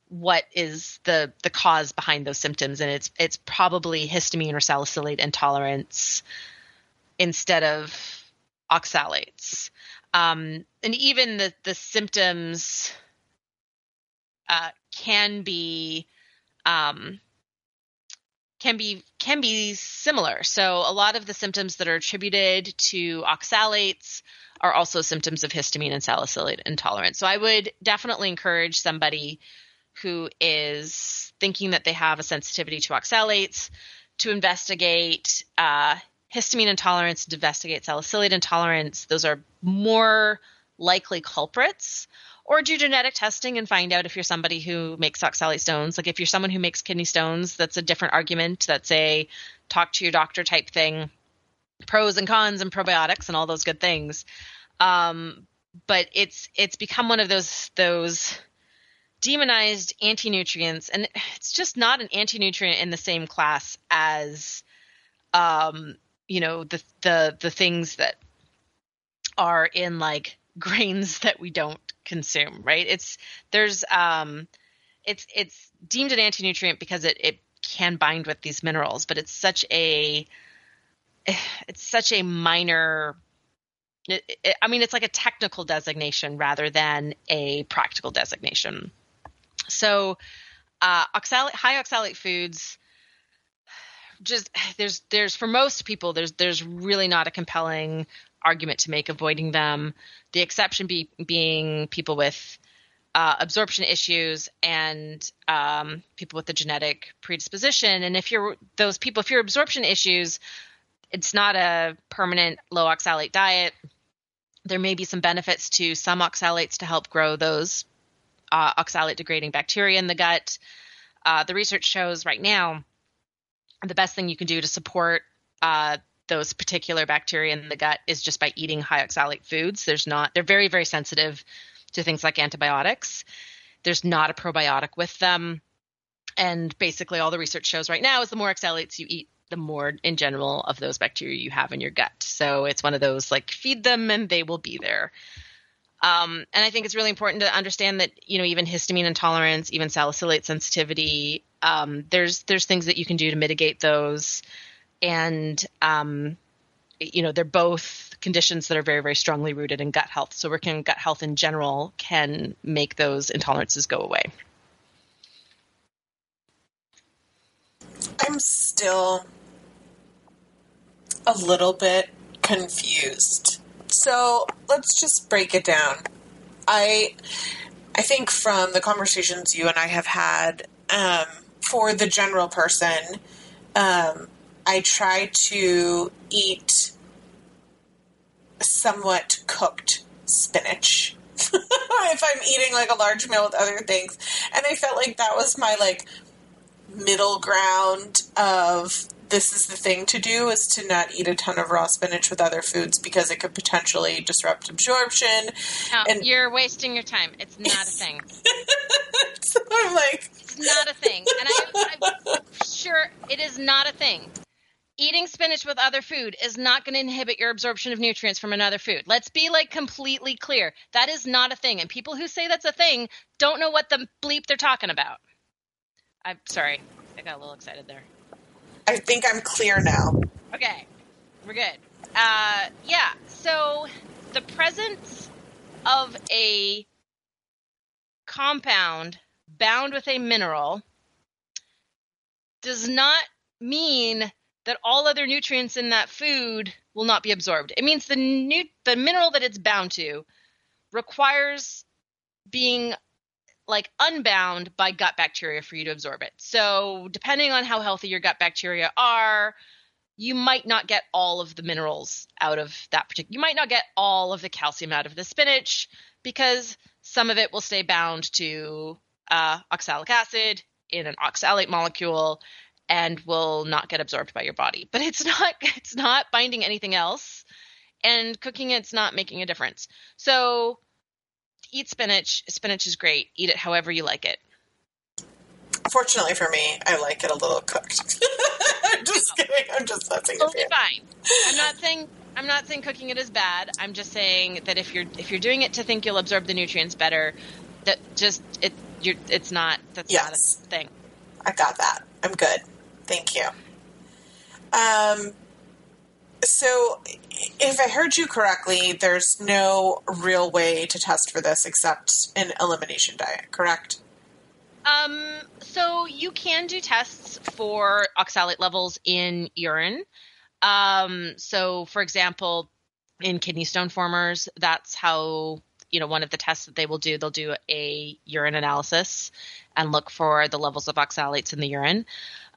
what is the the cause behind those symptoms. And it's it's probably histamine or salicylate intolerance instead of oxalates. Um, and even the the symptoms uh, can be um, can be can be similar so a lot of the symptoms that are attributed to oxalates are also symptoms of histamine and salicylate intolerance so i would definitely encourage somebody who is thinking that they have a sensitivity to oxalates to investigate uh, histamine intolerance, to investigate salicylate intolerance. Those are more likely culprits. Or do genetic testing and find out if you're somebody who makes oxalate stones. Like if you're someone who makes kidney stones, that's a different argument. That's a talk to your doctor type thing. Pros and cons and probiotics and all those good things. Um, but it's it's become one of those those demonized anti-nutrients and it's just not an anti-nutrient in the same class as um you know the the the things that are in like *laughs* grains that we don't consume right it's there's um it's it's deemed an anti-nutrient because it it can bind with these minerals but it's such a *sighs* it's such a minor it, it, I mean, it's like a technical designation rather than a practical designation. So, uh, oxalate, high oxalate foods, *sighs* just *sighs* there's there's for most people there's there's really not a compelling argument to make avoiding them. The exception be, being people with uh, absorption issues and um, people with the genetic predisposition. And if you're those people, if you're absorption issues, it's not a permanent low oxalate diet. There may be some benefits to some oxalates to help grow those uh, oxalate degrading bacteria in the gut. Uh, the research shows right now the best thing you can do to support uh, those particular bacteria in the gut is just by eating high oxalate foods. There's not, they're very, very sensitive to things like antibiotics. There's not a probiotic with them. And basically, all the research shows right now is the more oxalates you eat, the more in general of those bacteria you have in your gut. So it's one of those like feed them and they will be there. Um, and I think it's really important to understand that you know even histamine intolerance, even salicylate sensitivity, um, there's there's things that you can do to mitigate those, and um, you know they're both conditions that are very very strongly rooted in gut health. So working on gut health in general can make those intolerances go away. I'm still a little bit confused so let's just break it down. I I think from the conversations you and I have had, um, for the general person, um, I try to eat somewhat cooked spinach *laughs* if I'm eating like a large meal with other things. And I felt like that was my like middle ground of this is the thing to do is to not eat a ton of raw spinach with other foods because it could potentially disrupt absorption. No, and you're wasting your time. It's not a thing. *laughs* so I'm like, it's not a thing, and I, I'm sure it is not a thing. Eating spinach with other food is not going to inhibit your absorption of nutrients from another food. Let's be like completely clear. That is not a thing, and people who say that's a thing don't know what the bleep they're talking about. I'm sorry, I got a little excited there. I think I'm clear now. Okay, we're good. Uh, yeah, so the presence of a compound bound with a mineral does not mean that all other nutrients in that food will not be absorbed. It means the the mineral that it's bound to requires being like unbound by gut bacteria for you to absorb it. So, depending on how healthy your gut bacteria are, you might not get all of the minerals out of that particular. You might not get all of the calcium out of the spinach because some of it will stay bound to uh, oxalic acid in an oxalate molecule and will not get absorbed by your body. But it's *laughs* not it's not binding anything else, and cooking it's not making a difference. So eat spinach. Spinach is great. Eat it however you like it. Fortunately for me, I like it a little cooked. I'm *laughs* just kidding. I'm just messing with you. fine. *laughs* I'm not saying I'm not saying cooking it is bad. I'm just saying that if you're if you're doing it to think you'll absorb the nutrients better, that just it you're it's not that's yes. not a thing. I got that. I'm good. Thank you. Um so, if I heard you correctly, there's no real way to test for this except an elimination diet, correct? Um, so you can do tests for oxalate levels in urine. Um, so, for example, in kidney stone formers, that's how you know one of the tests that they will do. They'll do a urine analysis and look for the levels of oxalates in the urine.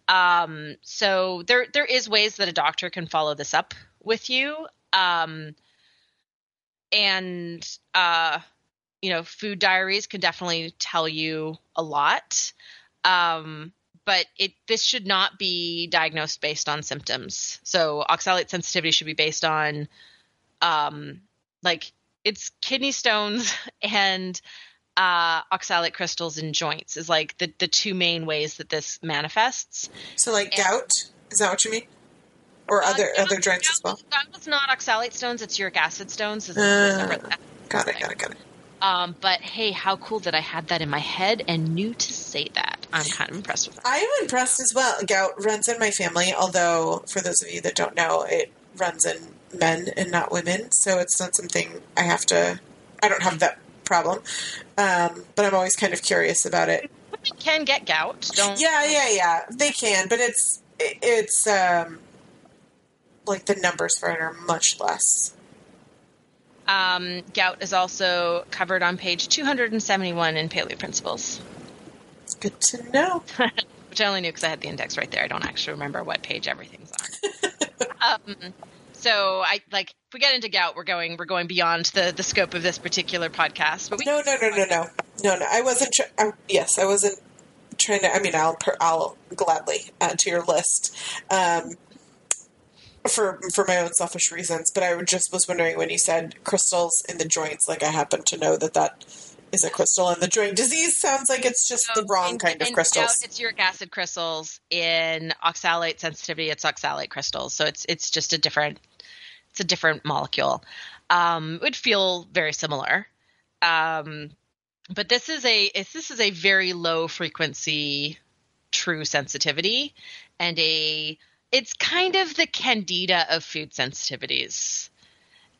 Um, so there there is ways that a doctor can follow this up with you. Um, and uh, you know, food diaries can definitely tell you a lot. Um, but it this should not be diagnosed based on symptoms. So oxalate sensitivity should be based on um, like it's kidney stones *laughs* and uh, oxalate crystals in joints is like the, the two main ways that this manifests. So, like and, gout, is that what you mean? Or uh, other gout, other joints as well? Gout's not oxalate stones; it's uric acid stones. Uh, got it, got it, got it. Um, but hey, how cool that I had that in my head and knew to say that. I'm kind of impressed with that. I'm impressed as well. Gout runs in my family, although for those of you that don't know, it runs in men and not women. So it's not something I have to. I don't have that problem. Um, but I'm always kind of curious about it. Women can get gout. Don't yeah, yeah, yeah. They can, but it's it's um, like the numbers for it are much less. Um, gout is also covered on page 271 in Paleo Principles. It's good to know. *laughs* Which I only knew because I had the index right there. I don't actually remember what page everything's on. *laughs* um, so I like if we get into gout, we're going we're going beyond the the scope of this particular podcast. But we no, no, no, no, no, no, no. I wasn't. Tra- I, yes, I wasn't trying to. I mean, I'll I'll gladly add to your list. Um, for for my own selfish reasons, but I just was wondering when you said crystals in the joints. Like I happen to know that that is a crystal in the joint disease. Sounds like it's just so the wrong in, kind of crystals. it's uric acid crystals. In oxalate sensitivity, it's oxalate crystals. So it's it's just a different it's a different molecule. Um, it would feel very similar. Um, but this is a this is a very low frequency true sensitivity and a it's kind of the candida of food sensitivities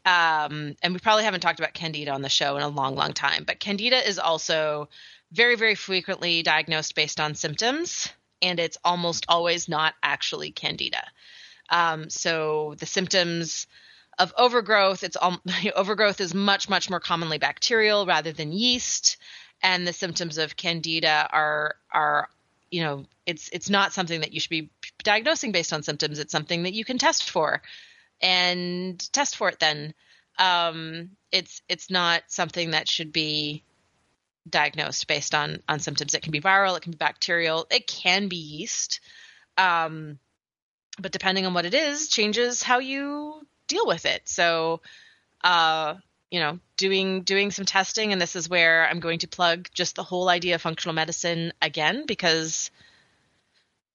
um, and we probably haven't talked about candida on the show in a long long time but candida is also very very frequently diagnosed based on symptoms and it's almost always not actually candida um, so the symptoms of overgrowth, it's um, *laughs* overgrowth is much much more commonly bacterial rather than yeast, and the symptoms of candida are are you know it's it's not something that you should be diagnosing based on symptoms. It's something that you can test for and test for it then. Um, it's it's not something that should be diagnosed based on on symptoms. It can be viral it can be bacterial it can be yeast. Um, but depending on what it is changes how you deal with it. So uh, you know doing doing some testing and this is where i'm going to plug just the whole idea of functional medicine again because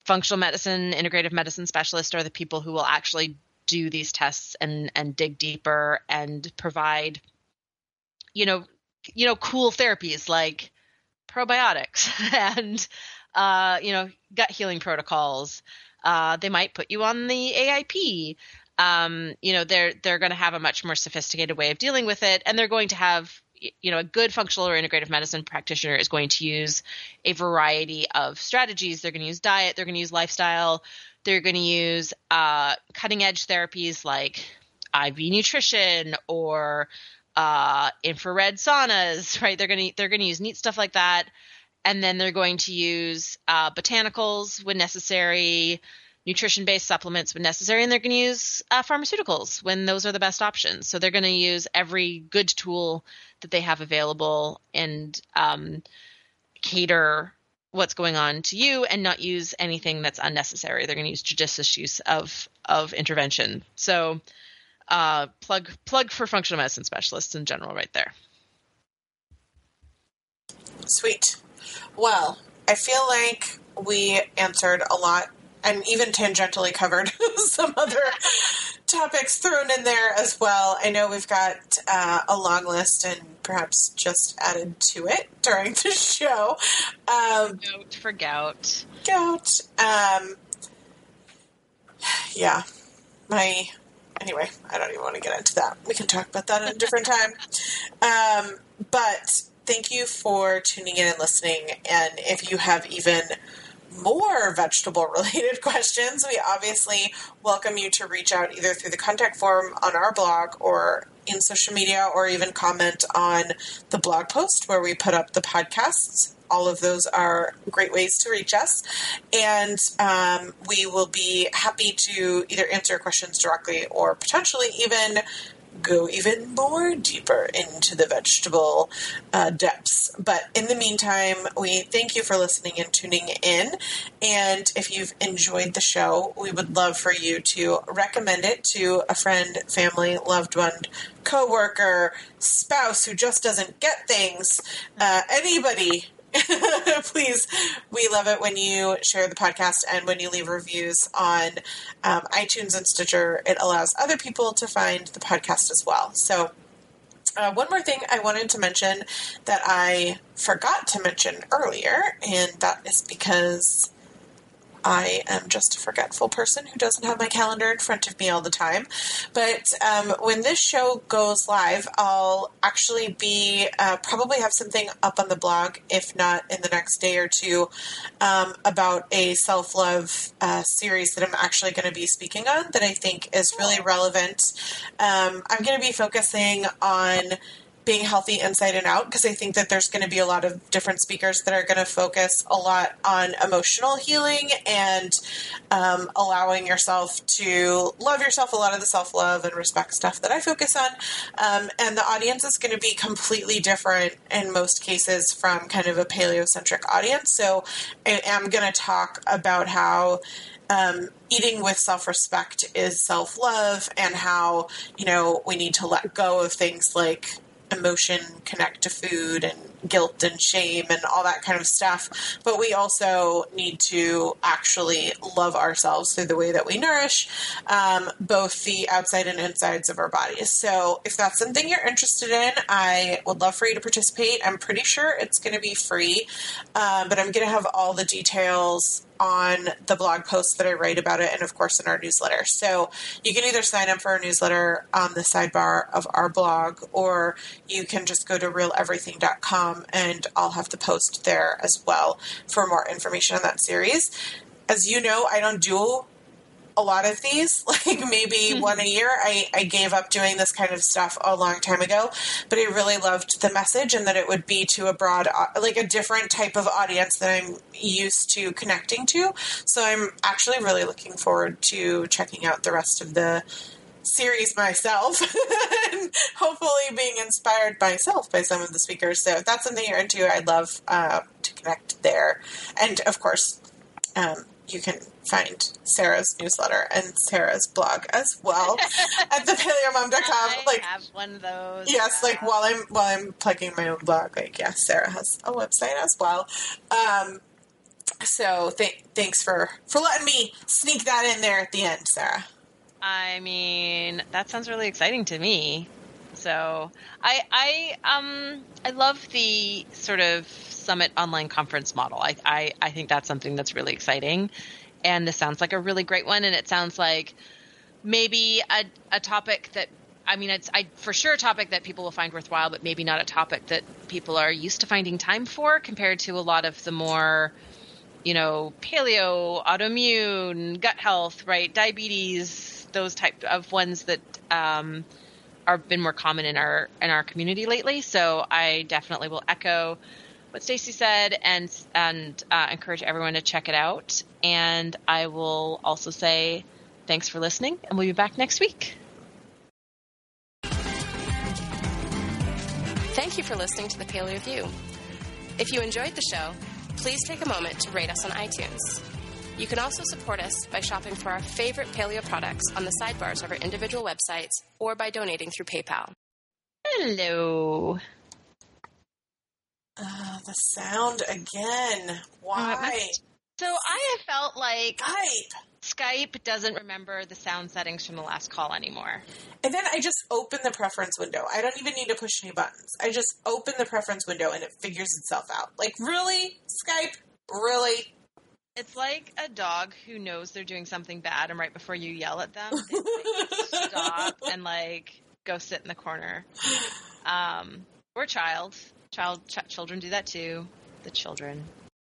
functional medicine integrative medicine specialists are the people who will actually do these tests and and dig deeper and provide you know you know cool therapies like probiotics *laughs* and uh, you know gut healing protocols. Uh, they might put you on the aip um, you know they're they're going to have a much more sophisticated way of dealing with it. And they're going to have you know a good functional or integrative medicine practitioner is going to use a variety of strategies. They're going to use diet they're going to use lifestyle they're going to use uh, cutting edge therapies like iv nutrition or uh, infrared saunas *laughs* right? They're going to they're going to use neat stuff like that. And then they're going to use uh, botanicals when necessary nutrition based supplements when necessary, and they're going to use uh, pharmaceuticals when those are the best options. So they're going to use every good tool that they have available and um, cater what's going on to you and not use anything that's unnecessary. They're going to use judicious use of of intervention. So uh, plug plug for functional medicine specialists in general, right there. Sweet. Well, I feel like we answered a lot and even tangentially covered *laughs* some other topics thrown in there as well. I know we've got uh, a long list and perhaps just added to it during *laughs* the show. Um, gout for gout. Gout. Um, yeah. My. Anyway, I don't even want to get into that. We can talk about that at a different *laughs* time. Um, but thank you for tuning in and listening. And if you have even more vegetable related *laughs* questions, we obviously welcome you to reach out either through the contact form on our blog or in social media or even comment on the blog post where we put up the podcasts. All of those are great ways to reach us. And um, we will be happy to either answer questions directly or potentially even go even more deeper into the vegetable uh, depths. But in the meantime, we thank you for listening and tuning in. And if you've enjoyed the show, we would love for you to recommend it to a friend, family, loved one, coworker, spouse who just doesn't get things, uh, anybody *laughs* please, we love it when you share the podcast and when you leave reviews on um, iTunes and Stitcher. It allows other people to find the podcast as well. So, uh, one more thing I wanted to mention that I forgot to mention earlier, and that is because I am just a forgetful person who doesn't have my calendar in front of me all the time. But um, when this show goes live, I'll actually be uh, probably have something up on the blog, if not in the next day or two, um, about a self love uh, series that I'm actually going to be speaking on that I think is really relevant. Um, I'm going to be focusing on being healthy inside and out because I think that there's going to be a lot of different speakers that are going to focus a lot on emotional healing and um, allowing yourself to love yourself, a lot of the self love and respect stuff that I focus on. Um, and the audience is going to be completely different in most cases from kind of a paleocentric audience. So I am going to talk about how. Um, eating with self respect is self love, and how, you know, we need to let go of things like emotion connect to food and guilt and shame and all that kind of stuff. But we also need to actually love ourselves through the way that we nourish um, both the outside and insides of our bodies. So if that's something you're interested in, I would love for you to participate. I'm pretty sure it's going to be free, uh, but I'm going to have all the details on the blog post that I write about it, and of course in our newsletter. So you can either sign up for our newsletter on the sidebar of our blog, or you can just go to realeverything.com Um, and I'll have the post there as well for more information on that series. As you know, I don't do a lot of these, *laughs* like maybe mm-hmm. one a year. I, I gave up doing this kind of stuff a long time ago, but I really loved the message and that it would be to a broad, uh, like a different type of audience that I'm used to connecting to. So I'm actually really looking forward to checking out the rest of the series myself *laughs* and hopefully being inspired myself by some of the speakers. So if that's something you're into, I'd love uh, to connect there. And of course, um, you can find Sarah's newsletter and Sarah's blog as well *laughs* at thepaleomom.com. Like have one of those. yes, yeah. like while I'm while I'm plugging my own blog, like yes, Sarah has a website as well. Um, so th- thanks for for letting me sneak that in there at the end, Sarah. I mean, that sounds really exciting to me. So I I um I love the sort of summit online conference model. I I, I think that's something that's really exciting. And this sounds like a really great one and it sounds like maybe a, a topic that I mean it's I for sure a topic that people will find worthwhile, but maybe not a topic that people are used to finding time for compared to a lot of the more you know, paleo, autoimmune, gut health, right, diabetes, those type of ones that um, are been more common in our in our community lately. So I definitely will echo what Stacy said and and uh, encourage everyone to check it out. And I will also say thanks for listening, and we'll be back next week. Thank you for listening to the Paleo View. If you enjoyed the show, please take a moment to rate us on iTunes. You can also support us by shopping for our favorite paleo products on the sidebars of our individual websites or by donating through PayPal. Hello. Uh, the sound again. Why? So I have felt like Skype. Skype doesn't remember the sound settings from the last call anymore. And then I just open the preference window. I don't even need to push any buttons. I just open the preference window and it figures itself out. Like, really? Skype? Really? It's like a dog who knows they're doing something bad, and right before you yell at them, they like, stop *laughs* and like go sit in the corner. Um, or child, child, ch- children do that too. The children.